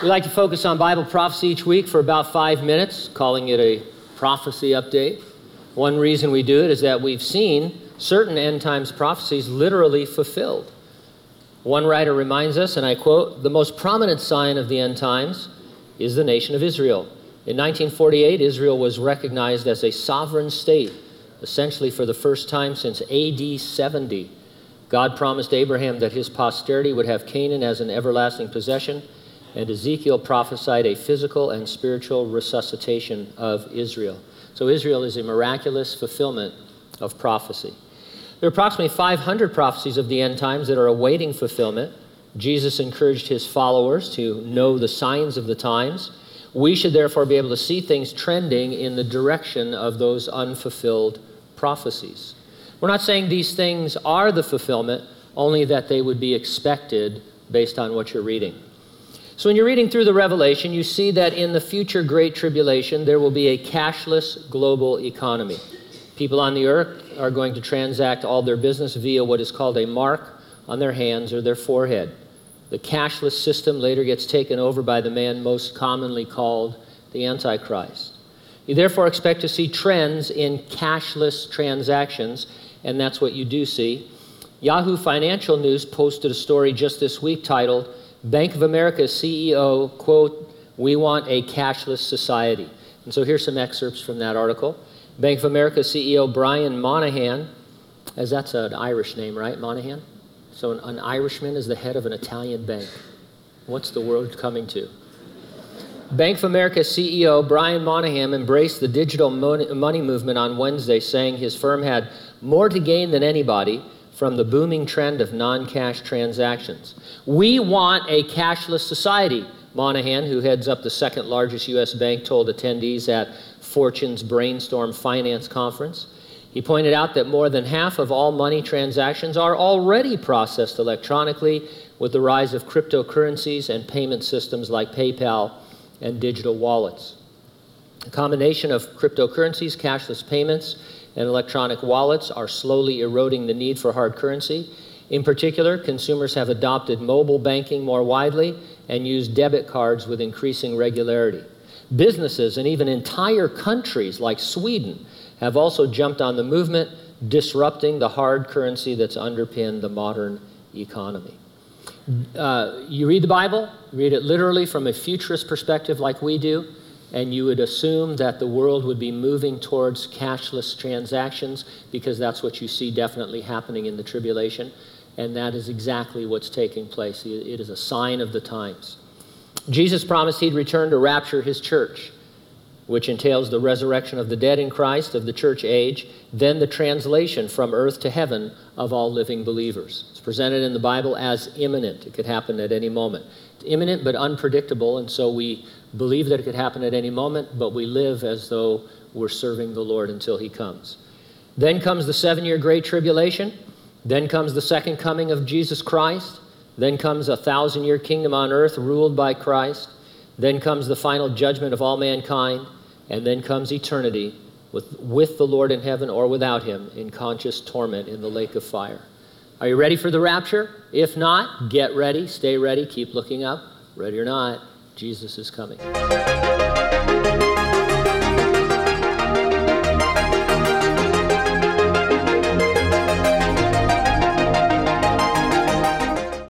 We like to focus on Bible prophecy each week for about five minutes, calling it a prophecy update. One reason we do it is that we've seen certain end times prophecies literally fulfilled. One writer reminds us, and I quote, the most prominent sign of the end times is the nation of Israel. In 1948, Israel was recognized as a sovereign state, essentially for the first time since AD 70. God promised Abraham that his posterity would have Canaan as an everlasting possession, and Ezekiel prophesied a physical and spiritual resuscitation of Israel. So Israel is a miraculous fulfillment of prophecy. There are approximately 500 prophecies of the end times that are awaiting fulfillment. Jesus encouraged his followers to know the signs of the times. We should therefore be able to see things trending in the direction of those unfulfilled prophecies. We're not saying these things are the fulfillment, only that they would be expected based on what you're reading. So, when you're reading through the Revelation, you see that in the future Great Tribulation, there will be a cashless global economy. People on the earth are going to transact all their business via what is called a mark on their hands or their forehead. The cashless system later gets taken over by the man most commonly called the Antichrist. You therefore expect to see trends in cashless transactions, and that's what you do see. Yahoo Financial News posted a story just this week titled, Bank of America CEO, quote, We want a cashless society. And so here's some excerpts from that article. Bank of America CEO Brian Monahan, as that's an Irish name, right? Monahan? So an, an Irishman is the head of an Italian bank. What's the world coming to? Bank of America CEO Brian Monahan embraced the digital money movement on Wednesday, saying his firm had more to gain than anybody from the booming trend of non cash transactions. We want a cashless society, Monahan, who heads up the second largest U.S. bank, told attendees at Fortune's Brainstorm Finance Conference. He pointed out that more than half of all money transactions are already processed electronically with the rise of cryptocurrencies and payment systems like PayPal and digital wallets. A combination of cryptocurrencies, cashless payments, and electronic wallets are slowly eroding the need for hard currency. In particular, consumers have adopted mobile banking more widely and use debit cards with increasing regularity. Businesses and even entire countries like Sweden have also jumped on the movement, disrupting the hard currency that's underpinned the modern economy. Uh, you read the Bible, read it literally from a futurist perspective like we do, and you would assume that the world would be moving towards cashless transactions because that's what you see definitely happening in the tribulation. And that is exactly what's taking place. It is a sign of the times. Jesus promised he'd return to rapture his church, which entails the resurrection of the dead in Christ of the church age, then the translation from earth to heaven of all living believers. It's presented in the Bible as imminent. It could happen at any moment. It's imminent but unpredictable, and so we believe that it could happen at any moment, but we live as though we're serving the Lord until he comes. Then comes the seven year Great Tribulation. Then comes the second coming of Jesus Christ. Then comes a thousand year kingdom on earth ruled by Christ. Then comes the final judgment of all mankind. And then comes eternity with, with the Lord in heaven or without him in conscious torment in the lake of fire. Are you ready for the rapture? If not, get ready, stay ready, keep looking up. Ready or not, Jesus is coming.